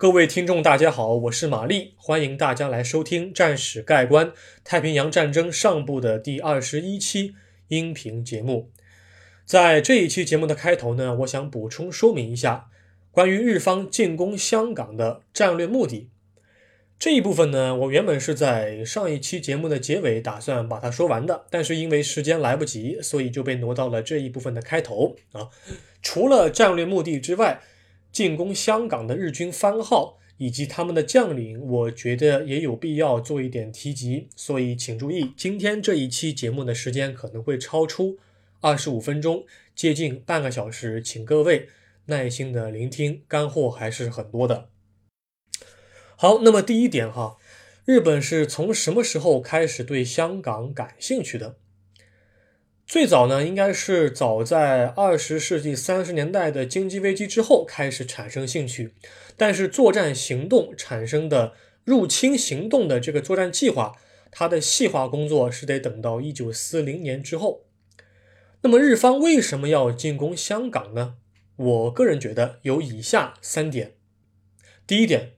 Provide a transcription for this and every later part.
各位听众，大家好，我是玛丽，欢迎大家来收听《战史概观：太平洋战争上部》的第二十一期音频节目。在这一期节目的开头呢，我想补充说明一下关于日方进攻香港的战略目的。这一部分呢，我原本是在上一期节目的结尾打算把它说完的，但是因为时间来不及，所以就被挪到了这一部分的开头啊。除了战略目的之外，进攻香港的日军番号以及他们的将领，我觉得也有必要做一点提及。所以请注意，今天这一期节目的时间可能会超出二十五分钟，接近半个小时，请各位耐心的聆听，干货还是很多的。好，那么第一点哈，日本是从什么时候开始对香港感兴趣的？最早呢，应该是早在二十世纪三十年代的经济危机之后开始产生兴趣，但是作战行动产生的入侵行动的这个作战计划，它的细化工作是得等到一九四零年之后。那么日方为什么要进攻香港呢？我个人觉得有以下三点。第一点。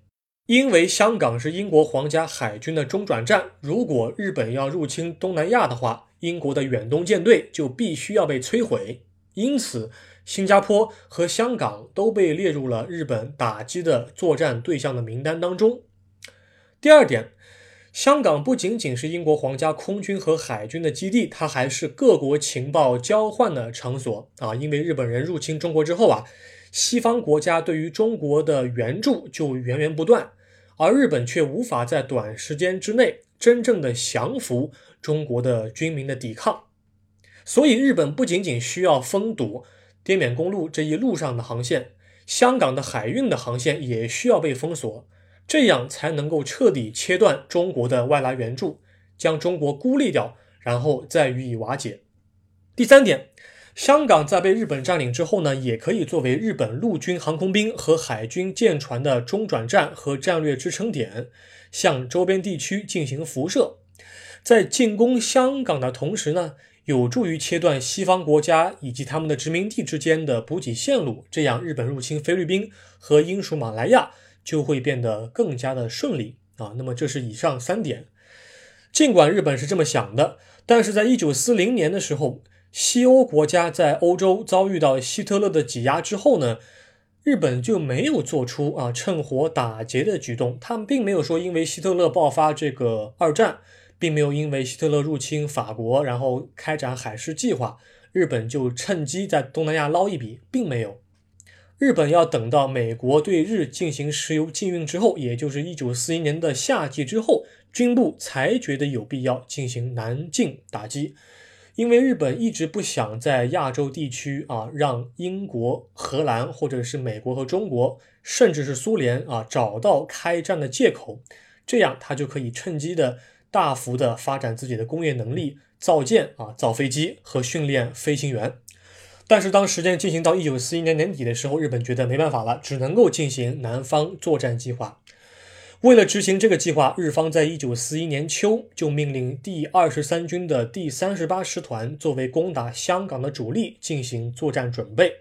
因为香港是英国皇家海军的中转站，如果日本要入侵东南亚的话，英国的远东舰队就必须要被摧毁。因此，新加坡和香港都被列入了日本打击的作战对象的名单当中。第二点，香港不仅仅是英国皇家空军和海军的基地，它还是各国情报交换的场所啊！因为日本人入侵中国之后啊，西方国家对于中国的援助就源源不断。而日本却无法在短时间之内真正的降服中国的军民的抵抗，所以日本不仅仅需要封堵滇缅公路这一路上的航线，香港的海运的航线也需要被封锁，这样才能够彻底切断中国的外来援助，将中国孤立掉，然后再予以瓦解。第三点。香港在被日本占领之后呢，也可以作为日本陆军航空兵和海军舰船的中转站和战略支撑点，向周边地区进行辐射。在进攻香港的同时呢，有助于切断西方国家以及他们的殖民地之间的补给线路，这样日本入侵菲律宾和英属马来亚就会变得更加的顺利啊。那么这是以上三点。尽管日本是这么想的，但是在一九四零年的时候。西欧国家在欧洲遭遇到希特勒的挤压之后呢，日本就没有做出啊趁火打劫的举动。他们并没有说因为希特勒爆发这个二战，并没有因为希特勒入侵法国，然后开展海事计划，日本就趁机在东南亚捞一笔，并没有。日本要等到美国对日进行石油禁运之后，也就是一九四一年的夏季之后，军部才觉得有必要进行南进打击。因为日本一直不想在亚洲地区啊，让英国、荷兰或者是美国和中国，甚至是苏联啊，找到开战的借口，这样他就可以趁机的大幅的发展自己的工业能力，造舰啊，造飞机和训练飞行员。但是当时间进行到一九四一年年底的时候，日本觉得没办法了，只能够进行南方作战计划。为了执行这个计划，日方在一九四一年秋就命令第二十三军的第三十八师团作为攻打香港的主力进行作战准备。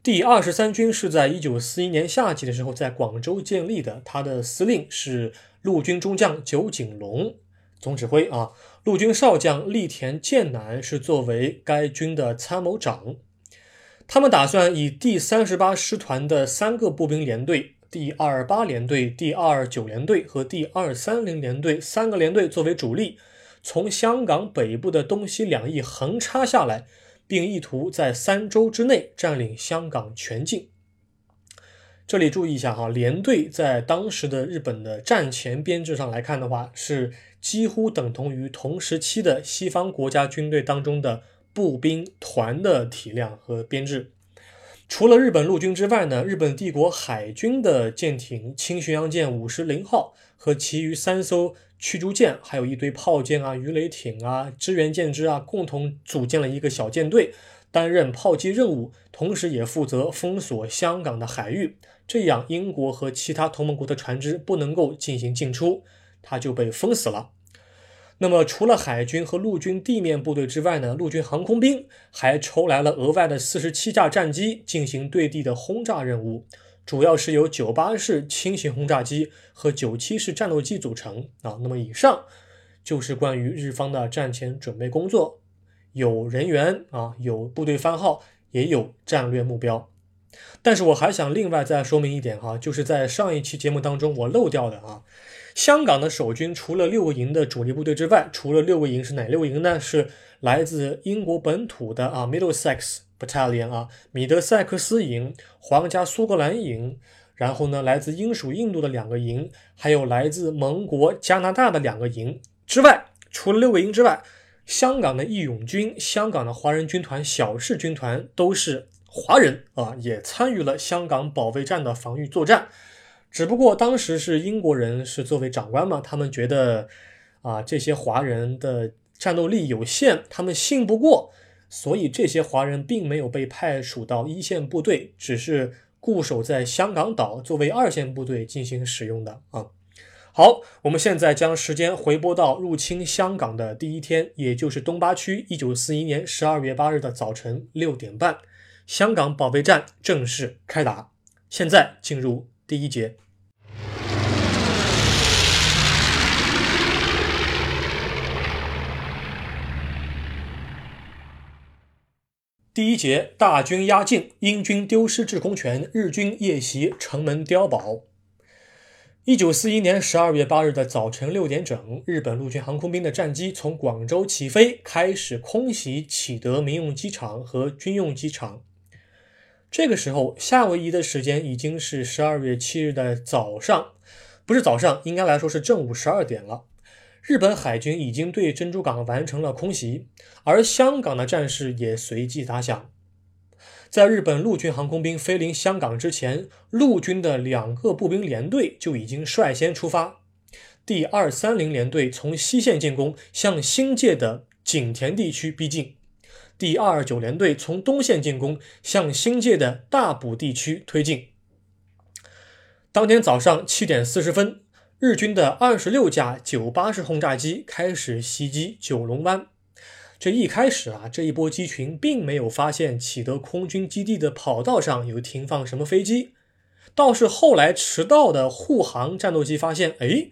第二十三军是在一九四一年夏季的时候在广州建立的，他的司令是陆军中将酒井隆，总指挥啊，陆军少将栗田健男是作为该军的参谋长。他们打算以第三十八师团的三个步兵连队。第二八联队、第二九联队和第二三零联队三个联队作为主力，从香港北部的东西两翼横插下来，并意图在三周之内占领香港全境。这里注意一下哈，连队在当时的日本的战前编制上来看的话，是几乎等同于同时期的西方国家军队当中的步兵团的体量和编制。除了日本陆军之外呢，日本帝国海军的舰艇轻巡洋舰五十零号和其余三艘驱逐舰，还有一堆炮舰啊、鱼雷艇啊、支援舰只啊，共同组建了一个小舰队，担任炮击任务，同时也负责封锁香港的海域。这样，英国和其他同盟国的船只不能够进行进出，它就被封死了。那么，除了海军和陆军地面部队之外呢，陆军航空兵还抽来了额外的四十七架战机进行对地的轰炸任务。主要是由九八式轻型轰炸机和九七式战斗机组成啊。那么以上就是关于日方的战前准备工作，有人员啊，有部队番号，也有战略目标。但是我还想另外再说明一点哈，就是在上一期节目当中我漏掉的啊，香港的守军除了六个营的主力部队之外，除了六个营是哪六个营呢？是来自英国本土的啊，Middlesex。Battalion 啊，米德塞克斯营、皇家苏格兰营，然后呢，来自英属印度的两个营，还有来自盟国加拿大的两个营之外，除了六个营之外，香港的义勇军、香港的华人军团、小式军团都是华人啊，也参与了香港保卫战的防御作战。只不过当时是英国人是作为长官嘛，他们觉得啊，这些华人的战斗力有限，他们信不过。所以这些华人并没有被派属到一线部队，只是固守在香港岛作为二线部队进行使用的啊。好，我们现在将时间回拨到入侵香港的第一天，也就是东八区一九四一年十二月八日的早晨六点半，香港保卫战正式开打。现在进入第一节。第一节，大军压境，英军丢失制空权，日军夜袭城门碉堡。一九四一年十二月八日的早晨六点整，日本陆军航空兵的战机从广州起飞，开始空袭启德民用机场和军用机场。这个时候，夏威夷的时间已经是十二月七日的早上，不是早上，应该来说是正午十二点了。日本海军已经对珍珠港完成了空袭，而香港的战事也随即打响。在日本陆军航空兵飞临香港之前，陆军的两个步兵联队就已经率先出发。第二三零联队从西线进攻，向新界的景田地区逼近；第二二九联队从东线进攻，向新界的大埔地区推进。当天早上七点四十分。日军的二十六架九八式轰炸机开始袭击九龙湾。这一开始啊，这一波机群并没有发现启德空军基地的跑道上有停放什么飞机，倒是后来迟到的护航战斗机发现，哎，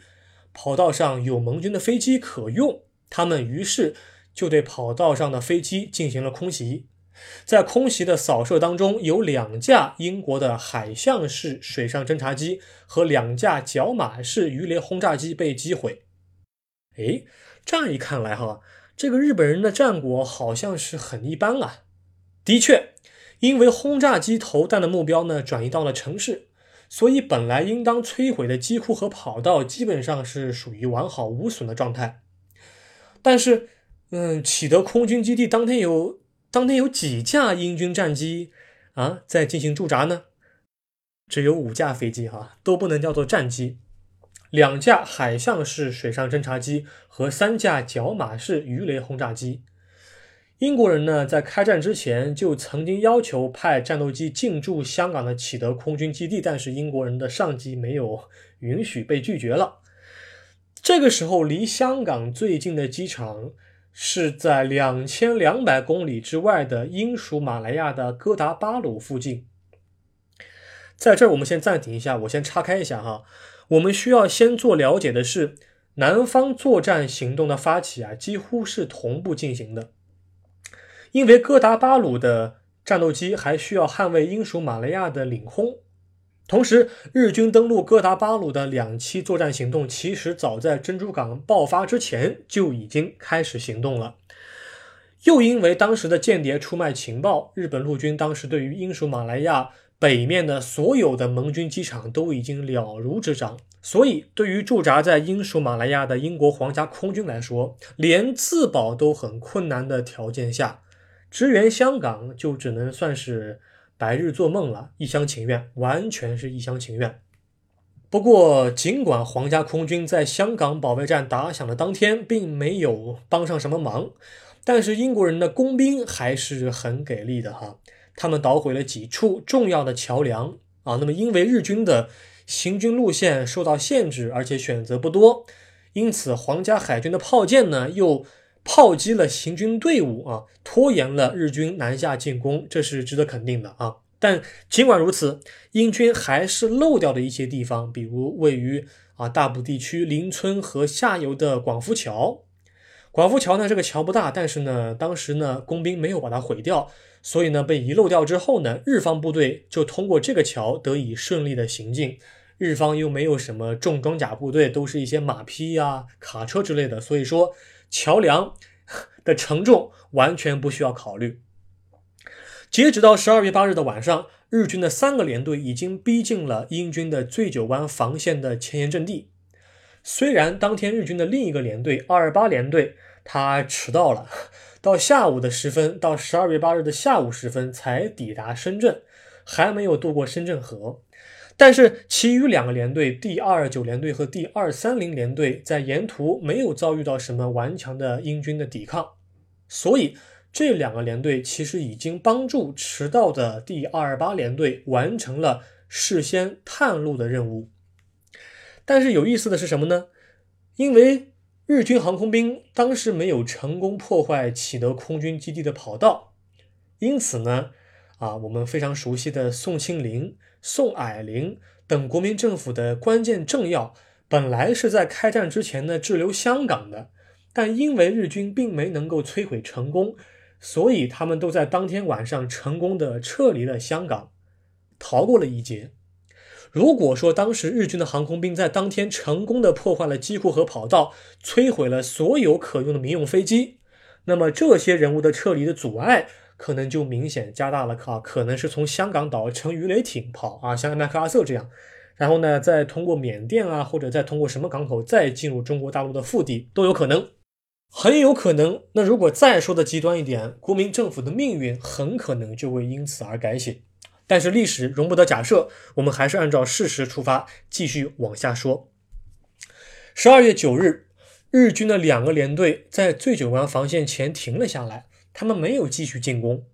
跑道上有盟军的飞机可用，他们于是就对跑道上的飞机进行了空袭。在空袭的扫射当中，有两架英国的海象式水上侦察机和两架角马式鱼雷轰炸机被击毁。哎，这样一看来，哈，这个日本人的战果好像是很一般啊。的确，因为轰炸机投弹的目标呢转移到了城市，所以本来应当摧毁的机库和跑道基本上是属于完好无损的状态。但是，嗯，启德空军基地当天有。当天有几架英军战机啊在进行驻扎呢？只有五架飞机哈，都不能叫做战机。两架海象式水上侦察机和三架角马式鱼雷轰炸机。英国人呢在开战之前就曾经要求派战斗机进驻香港的启德空军基地，但是英国人的上级没有允许，被拒绝了。这个时候离香港最近的机场。是在两千两百公里之外的英属马来亚的哥达巴鲁附近。在这儿，我们先暂停一下，我先岔开一下哈。我们需要先做了解的是，南方作战行动的发起啊，几乎是同步进行的，因为哥达巴鲁的战斗机还需要捍卫英属马来亚的领空。同时，日军登陆哥达巴鲁的两栖作战行动，其实早在珍珠港爆发之前就已经开始行动了。又因为当时的间谍出卖情报，日本陆军当时对于英属马来亚北面的所有的盟军机场都已经了如指掌，所以对于驻扎在英属马来亚的英国皇家空军来说，连自保都很困难的条件下，支援香港就只能算是。白日做梦了，一厢情愿，完全是一厢情愿。不过，尽管皇家空军在香港保卫战打响的当天并没有帮上什么忙，但是英国人的工兵还是很给力的哈。他们捣毁了几处重要的桥梁啊。那么，因为日军的行军路线受到限制，而且选择不多，因此皇家海军的炮舰呢又。炮击了行军队伍啊，拖延了日军南下进攻，这是值得肯定的啊。但尽管如此，英军还是漏掉了一些地方，比如位于啊大埔地区邻村河下游的广福桥。广福桥呢，这个桥不大，但是呢，当时呢，工兵没有把它毁掉，所以呢，被遗漏掉之后呢，日方部队就通过这个桥得以顺利的行进。日方又没有什么重装甲部队，都是一些马匹呀、卡车之类的，所以说桥梁的承重完全不需要考虑。截止到十二月八日的晚上，日军的三个连队已经逼近了英军的醉酒湾防线的前沿阵地。虽然当天日军的另一个连队二二八连队，他迟到了，到下午的时分，到十二月八日的下午时分才抵达深圳，还没有渡过深圳河。但是，其余两个连队，第二九连队和第二三零连队，在沿途没有遭遇到什么顽强的英军的抵抗，所以。这两个连队其实已经帮助迟到的第二二八连队完成了事先探路的任务。但是有意思的是什么呢？因为日军航空兵当时没有成功破坏启德空军基地的跑道，因此呢，啊，我们非常熟悉的宋庆龄、宋霭龄等国民政府的关键政要，本来是在开战之前呢滞留香港的，但因为日军并没能够摧毁成功。所以他们都在当天晚上成功的撤离了香港，逃过了一劫。如果说当时日军的航空兵在当天成功的破坏了机库和跑道，摧毁了所有可用的民用飞机，那么这些人物的撤离的阻碍可能就明显加大了。啊，可能是从香港岛乘鱼雷艇跑啊，像麦克阿瑟这样，然后呢，再通过缅甸啊，或者再通过什么港口再进入中国大陆的腹地都有可能。很有可能，那如果再说的极端一点，国民政府的命运很可能就会因此而改写。但是历史容不得假设，我们还是按照事实出发，继续往下说。十二月九日，日军的两个连队在醉酒湾防线前停了下来，他们没有继续进攻，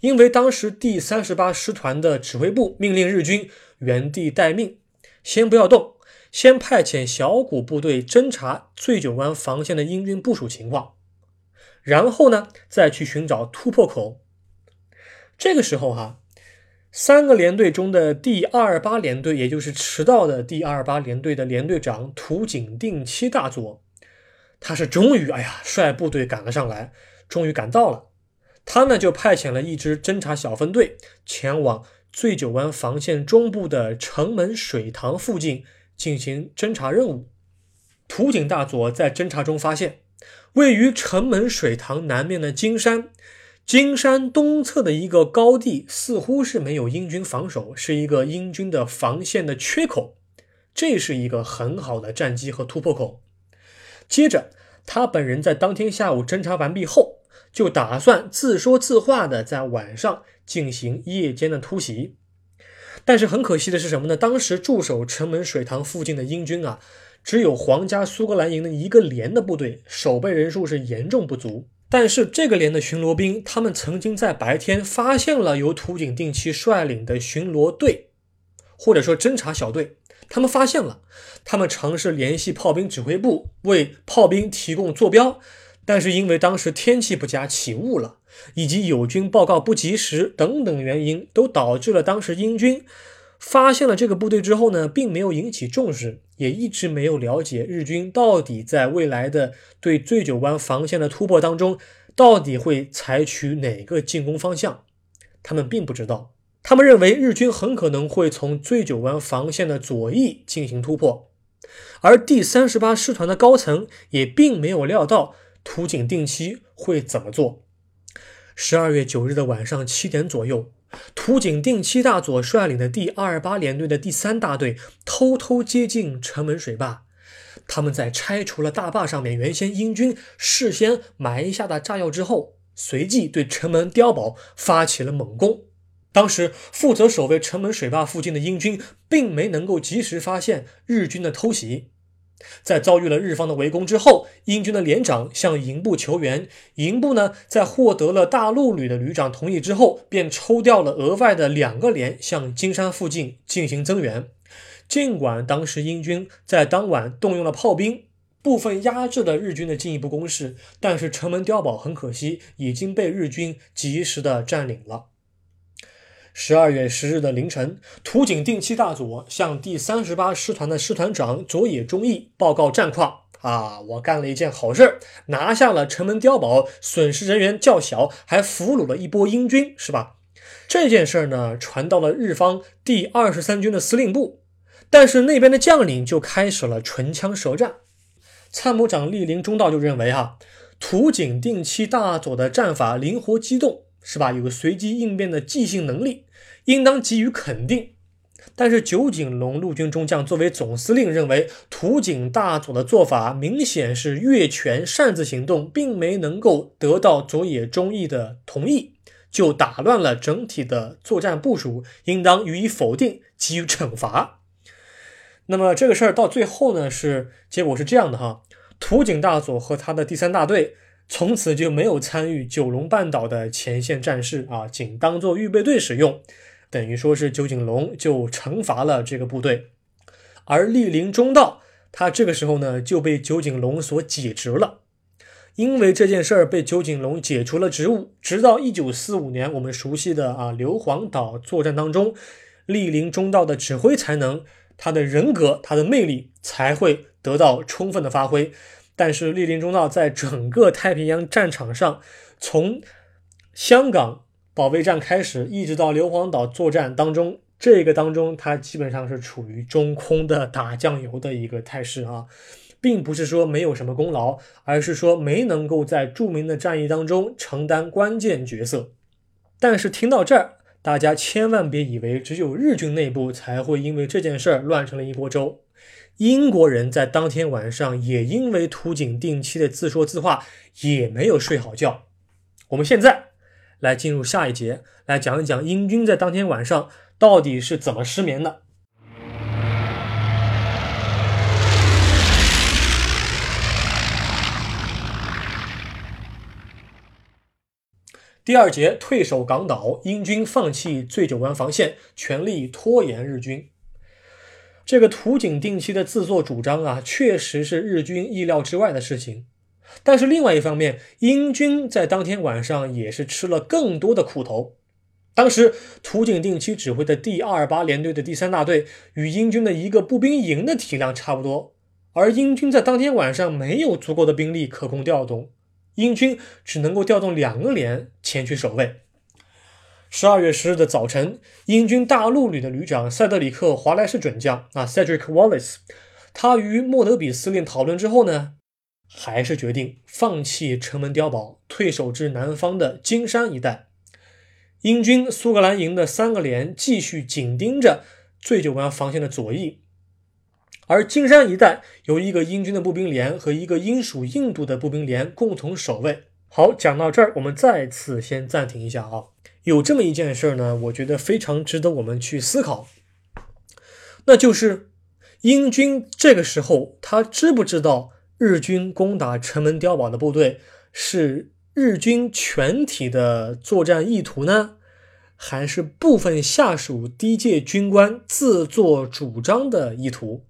因为当时第三十八师团的指挥部命令日军原地待命，先不要动。先派遣小股部队侦察醉酒湾防线的英军部署情况，然后呢，再去寻找突破口。这个时候哈，三个连队中的第二八连队，也就是迟到的第二八连队的连队长土井定期大佐，他是终于哎呀，率部队赶了上来，终于赶到了。他呢，就派遣了一支侦察小分队前往醉酒湾防线中部的城门水塘附近。进行侦察任务，土井大佐在侦察中发现，位于城门水塘南面的金山，金山东侧的一个高地似乎是没有英军防守，是一个英军的防线的缺口，这是一个很好的战机和突破口。接着，他本人在当天下午侦查完毕后，就打算自说自话的在晚上进行夜间的突袭。但是很可惜的是什么呢？当时驻守城门水塘附近的英军啊，只有皇家苏格兰营的一个连的部队，守备人数是严重不足。但是这个连的巡逻兵，他们曾经在白天发现了由土井定期率领的巡逻队，或者说侦察小队，他们发现了，他们尝试联系炮兵指挥部，为炮兵提供坐标。但是因为当时天气不佳，起雾了，以及友军报告不及时等等原因，都导致了当时英军发现了这个部队之后呢，并没有引起重视，也一直没有了解日军到底在未来的对醉酒湾防线的突破当中，到底会采取哪个进攻方向。他们并不知道，他们认为日军很可能会从醉酒湾防线的左翼进行突破，而第三十八师团的高层也并没有料到。土井定期会怎么做？十二月九日的晚上七点左右，土井定期大佐率领的第二八联队的第三大队偷偷接近城门水坝。他们在拆除了大坝上面原先英军事先埋下的炸药之后，随即对城门碉堡发起了猛攻。当时负责守卫城门水坝附近的英军并没能够及时发现日军的偷袭。在遭遇了日方的围攻之后，英军的连长向营部求援。营部呢，在获得了大陆旅的旅长同意之后，便抽调了额外的两个连向金山附近进行增援。尽管当时英军在当晚动用了炮兵，部分压制了日军的进一步攻势，但是城门碉堡很可惜已经被日军及时的占领了。十二月十日的凌晨，土井定期大佐向第三十八师团的师团长佐野忠义报告战况。啊，我干了一件好事，拿下了城门碉堡，损失人员较小，还俘虏了一波英军，是吧？这件事呢，传到了日方第二十三军的司令部，但是那边的将领就开始了唇枪舌战。参谋长莅临中道就认为，哈，土井定期大佐的战法灵活机动。是吧？有个随机应变的即兴能力，应当给予肯定。但是九井隆陆军中将作为总司令，认为土井大佐的做法明显是越权擅自行动，并没能够得到佐野忠义的同意，就打乱了整体的作战部署，应当予以否定，给予惩罚。那么这个事儿到最后呢，是结果是这样的哈，土井大佐和他的第三大队。从此就没有参与九龙半岛的前线战事啊，仅当做预备队使用，等于说是九井隆就惩罚了这个部队，而莅临中道，他这个时候呢就被九井隆所解职了，因为这件事儿被九井隆解除了职务，直到一九四五年我们熟悉的啊硫磺岛作战当中，莅临中道的指挥才能、他的人格、他的魅力才会得到充分的发挥。但是，莅临中道在整个太平洋战场上，从香港保卫战开始，一直到硫磺岛作战当中，这个当中他基本上是处于中空的打酱油的一个态势啊，并不是说没有什么功劳，而是说没能够在著名的战役当中承担关键角色。但是听到这儿，大家千万别以为只有日军内部才会因为这件事儿乱成了一锅粥。英国人在当天晚上也因为土井定期的自说自话，也没有睡好觉。我们现在来进入下一节，来讲一讲英军在当天晚上到底是怎么失眠的。第二节，退守港岛，英军放弃醉酒湾防线，全力拖延日军。这个土井定期的自作主张啊，确实是日军意料之外的事情。但是另外一方面，英军在当天晚上也是吃了更多的苦头。当时土井定期指挥的第二八联队的第三大队与英军的一个步兵营的体量差不多，而英军在当天晚上没有足够的兵力可供调动，英军只能够调动两个连前去守卫。十二月十日的早晨，英军大陆旅的旅长塞德里克·华莱士准将啊，Cedric Wallace，他与莫德比司令讨论之后呢，还是决定放弃城门碉堡，退守至南方的金山一带。英军苏格兰营的三个连继续紧盯着醉酒湾防线的左翼，而金山一带由一个英军的步兵连和一个英属印度的步兵连共同守卫。好，讲到这儿，我们再次先暂停一下啊。有这么一件事呢，我觉得非常值得我们去思考，那就是英军这个时候他知不知道日军攻打城门碉堡的部队是日军全体的作战意图呢，还是部分下属低阶军官自作主张的意图？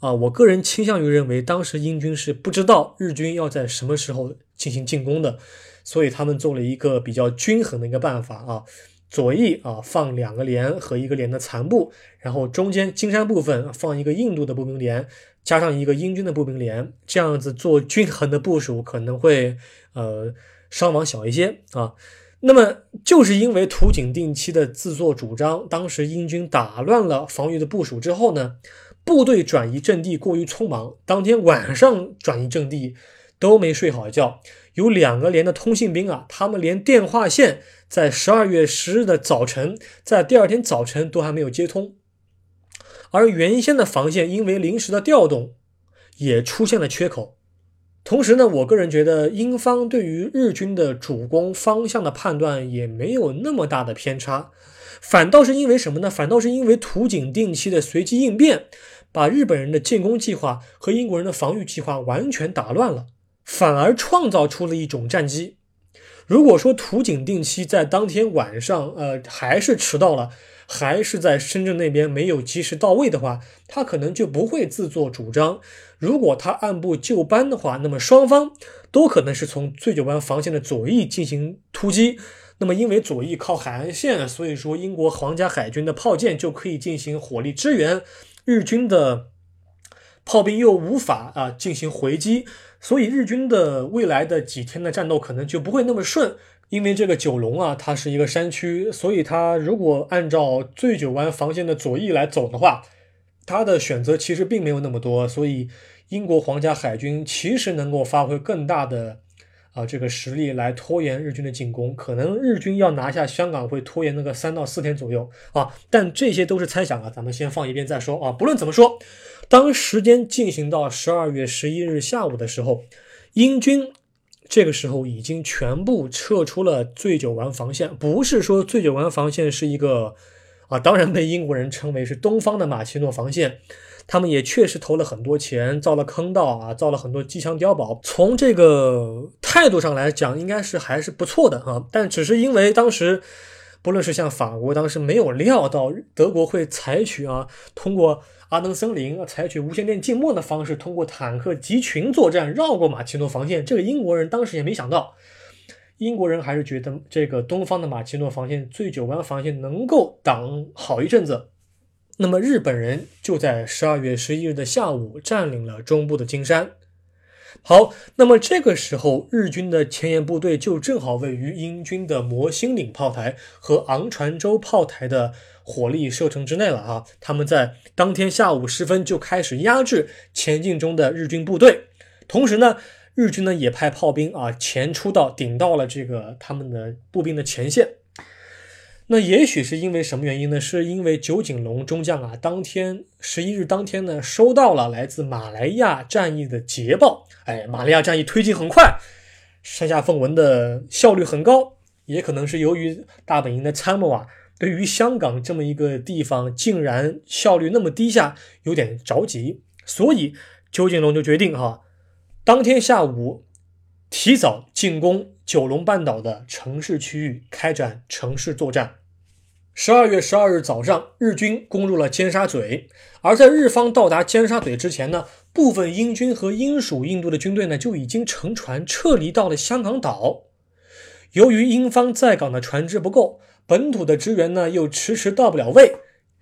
啊，我个人倾向于认为，当时英军是不知道日军要在什么时候进行进攻的。所以他们做了一个比较均衡的一个办法啊，左翼啊放两个连和一个连的残部，然后中间金山部分放一个印度的步兵连，加上一个英军的步兵连，这样子做均衡的部署可能会呃伤亡小一些啊。那么就是因为土井定期的自作主张，当时英军打乱了防御的部署之后呢，部队转移阵地过于匆忙，当天晚上转移阵地都没睡好觉。有两个连的通信兵啊，他们连电话线在十二月十日的早晨，在第二天早晨都还没有接通，而原先的防线因为临时的调动，也出现了缺口。同时呢，我个人觉得英方对于日军的主攻方向的判断也没有那么大的偏差，反倒是因为什么呢？反倒是因为土井定期的随机应变，把日本人的进攻计划和英国人的防御计划完全打乱了。反而创造出了一种战机。如果说土井定期在当天晚上，呃，还是迟到了，还是在深圳那边没有及时到位的话，他可能就不会自作主张。如果他按部就班的话，那么双方都可能是从醉酒湾防线的左翼进行突击，那么因为左翼靠海岸线，所以说英国皇家海军的炮舰就可以进行火力支援，日军的炮兵又无法啊进行回击，所以日军的未来的几天的战斗可能就不会那么顺。因为这个九龙啊，它是一个山区，所以它如果按照醉酒湾防线的左翼来走的话，它的选择其实并没有那么多，所以英国皇家海军其实能够发挥更大的啊这个实力来拖延日军的进攻，可能日军要拿下香港会拖延那个三到四天左右啊，但这些都是猜想啊，咱们先放一边再说啊。不论怎么说，当时间进行到十二月十一日下午的时候，英军。这个时候已经全部撤出了醉酒湾防线，不是说醉酒湾防线是一个啊，当然被英国人称为是东方的马奇诺防线，他们也确实投了很多钱，造了坑道啊，造了很多机枪碉堡。从这个态度上来讲，应该是还是不错的啊，但只是因为当时不论是像法国，当时没有料到德国会采取啊，通过。阿登森林采取无线电静默的方式，通过坦克集群作战绕过马奇诺防线。这个英国人当时也没想到，英国人还是觉得这个东方的马奇诺防线、醉酒湾防线能够挡好一阵子。那么日本人就在十二月十一日的下午占领了中部的金山。好，那么这个时候日军的前沿部队就正好位于英军的摩星岭炮台和昂船洲炮台的。火力射程之内了啊！他们在当天下午时分就开始压制前进中的日军部队，同时呢，日军呢也派炮兵啊前出到顶到了这个他们的步兵的前线。那也许是因为什么原因呢？是因为九井隆中将啊，当天十一日当天呢收到了来自马来亚战役的捷报。哎，马来亚战役推进很快，山下奉文的效率很高，也可能是由于大本营的参谋啊。对于香港这么一个地方，竟然效率那么低下，有点着急，所以邱景龙就决定哈，当天下午提早进攻九龙半岛的城市区域，开展城市作战。十二月十二日早上，日军攻入了尖沙咀，而在日方到达尖沙咀之前呢，部分英军和英属印度的军队呢就已经乘船撤离到了香港岛。由于英方在港的船只不够。本土的支援呢又迟迟到不了位，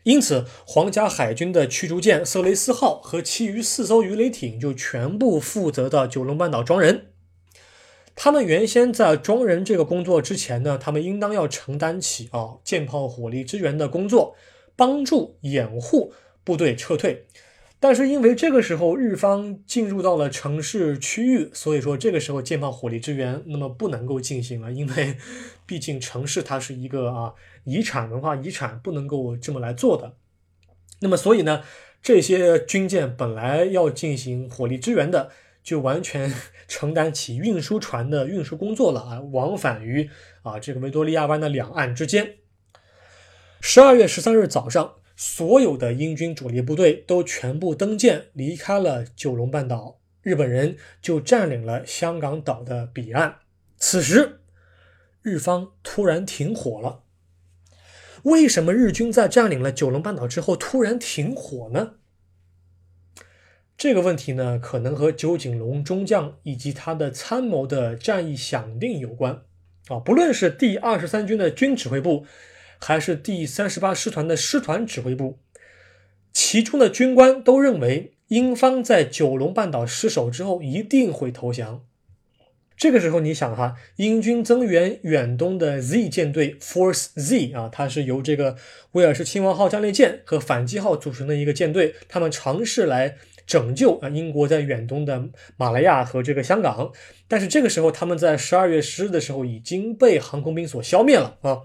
因此皇家海军的驱逐舰色雷斯号和其余四艘鱼雷艇就全部负责到九龙半岛装人。他们原先在装人这个工作之前呢，他们应当要承担起啊舰炮火力支援的工作，帮助掩护部队撤退。但是因为这个时候日方进入到了城市区域，所以说这个时候舰炮火力支援那么不能够进行了，因为 毕竟城市它是一个啊遗产文化遗产，不能够这么来做的。那么所以呢，这些军舰本来要进行火力支援的，就完全 承担起运输船的运输工作了啊，往返于啊这个维多利亚湾的两岸之间。十二月十三日早上。所有的英军主力部队都全部登舰离开了九龙半岛，日本人就占领了香港岛的彼岸。此时，日方突然停火了。为什么日军在占领了九龙半岛之后突然停火呢？这个问题呢，可能和九井隆中将以及他的参谋的战役想定有关。啊，不论是第二十三军的军指挥部。还是第三十八师团的师团指挥部，其中的军官都认为，英方在九龙半岛失守之后一定会投降。这个时候，你想哈，英军增援远东的 Z 舰队 Force Z 啊，它是由这个威尔士亲王号战列舰和反击号组成的一个舰队，他们尝试来拯救啊英国在远东的马来亚和这个香港。但是这个时候，他们在十二月十日的时候已经被航空兵所消灭了啊。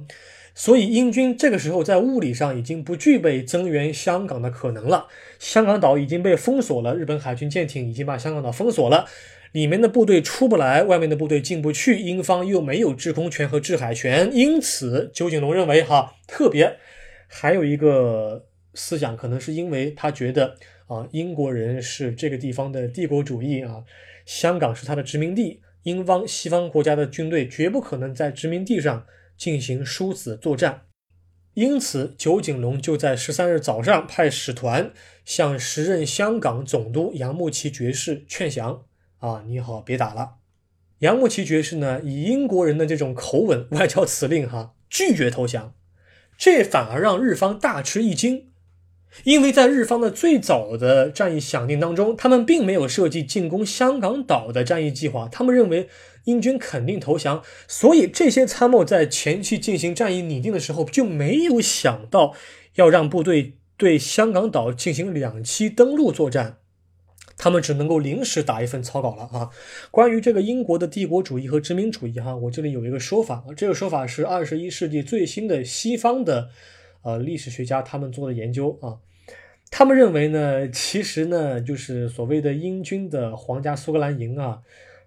所以，英军这个时候在物理上已经不具备增援香港的可能了。香港岛已经被封锁了，日本海军舰艇已经把香港岛封锁了，里面的部队出不来，外面的部队进不去，英方又没有制空权和制海权。因此，九井隆认为，哈，特别还有一个思想，可能是因为他觉得啊，英国人是这个地方的帝国主义啊，香港是他的殖民地，英方西方国家的军队绝不可能在殖民地上。进行殊死作战，因此九井隆就在十三日早上派使团向时任香港总督杨慕琦爵士劝降：啊，你好，别打了。杨慕琦爵士呢，以英国人的这种口吻外交辞令，哈，拒绝投降，这反而让日方大吃一惊，因为在日方的最早的战役响应当中，他们并没有设计进攻香港岛的战役计划，他们认为英军肯定投降，所以这些参谋在前期进行战役拟定的时候就没有想到要让部队对香港岛进行两栖登陆作战。他们只能够临时打一份草稿了啊！关于这个英国的帝国主义和殖民主义，哈，我这里有一个说法，这个说法是二十一世纪最新的西方的呃历史学家他们做的研究啊。他们认为呢，其实呢，就是所谓的英军的皇家苏格兰营啊，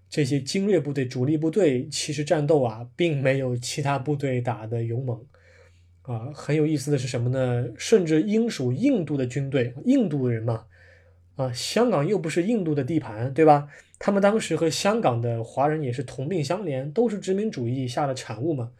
这些精锐部队、主力部队，其实战斗啊，并没有其他部队打的勇猛啊。很有意思的是什么呢？甚至英属印度的军队，印度人嘛。啊，香港又不是印度的地盘，对吧？他们当时和香港的华人也是同病相怜，都是殖民主义下的产物嘛。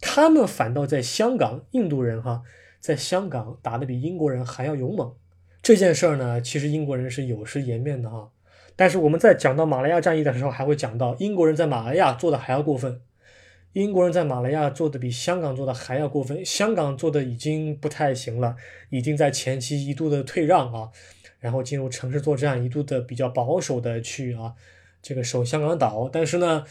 他们反倒在香港，印度人哈，在香港打得比英国人还要勇猛。这件事儿呢，其实英国人是有失颜面的哈。但是我们在讲到马来亚战役的时候，还会讲到英国人在马来亚做的还要过分。英国人在马来亚做的比香港做的还要过分，香港做的已经不太行了，已经在前期一度的退让啊。然后进入城市作战，一度的比较保守的去啊，这个守香港岛。但是呢，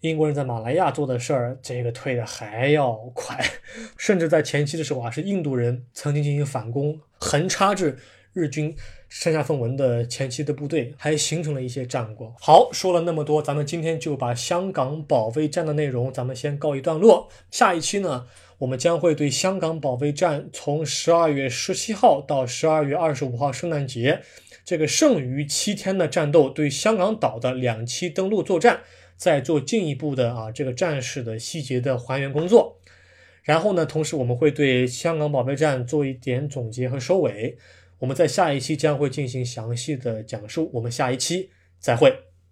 英国人在马来亚做的事儿，这个退的还要快，甚至在前期的时候啊，是印度人曾经进行反攻，横插至日军上下分文的前期的部队，还形成了一些战果。好，说了那么多，咱们今天就把香港保卫战的内容，咱们先告一段落。下一期呢？我们将会对香港保卫战从十二月十七号到十二月二十五号圣诞节这个剩余七天的战斗，对香港岛的两栖登陆作战，再做进一步的啊这个战事的细节的还原工作。然后呢，同时我们会对香港保卫战做一点总结和收尾。我们在下一期将会进行详细的讲述。我们下一期再会。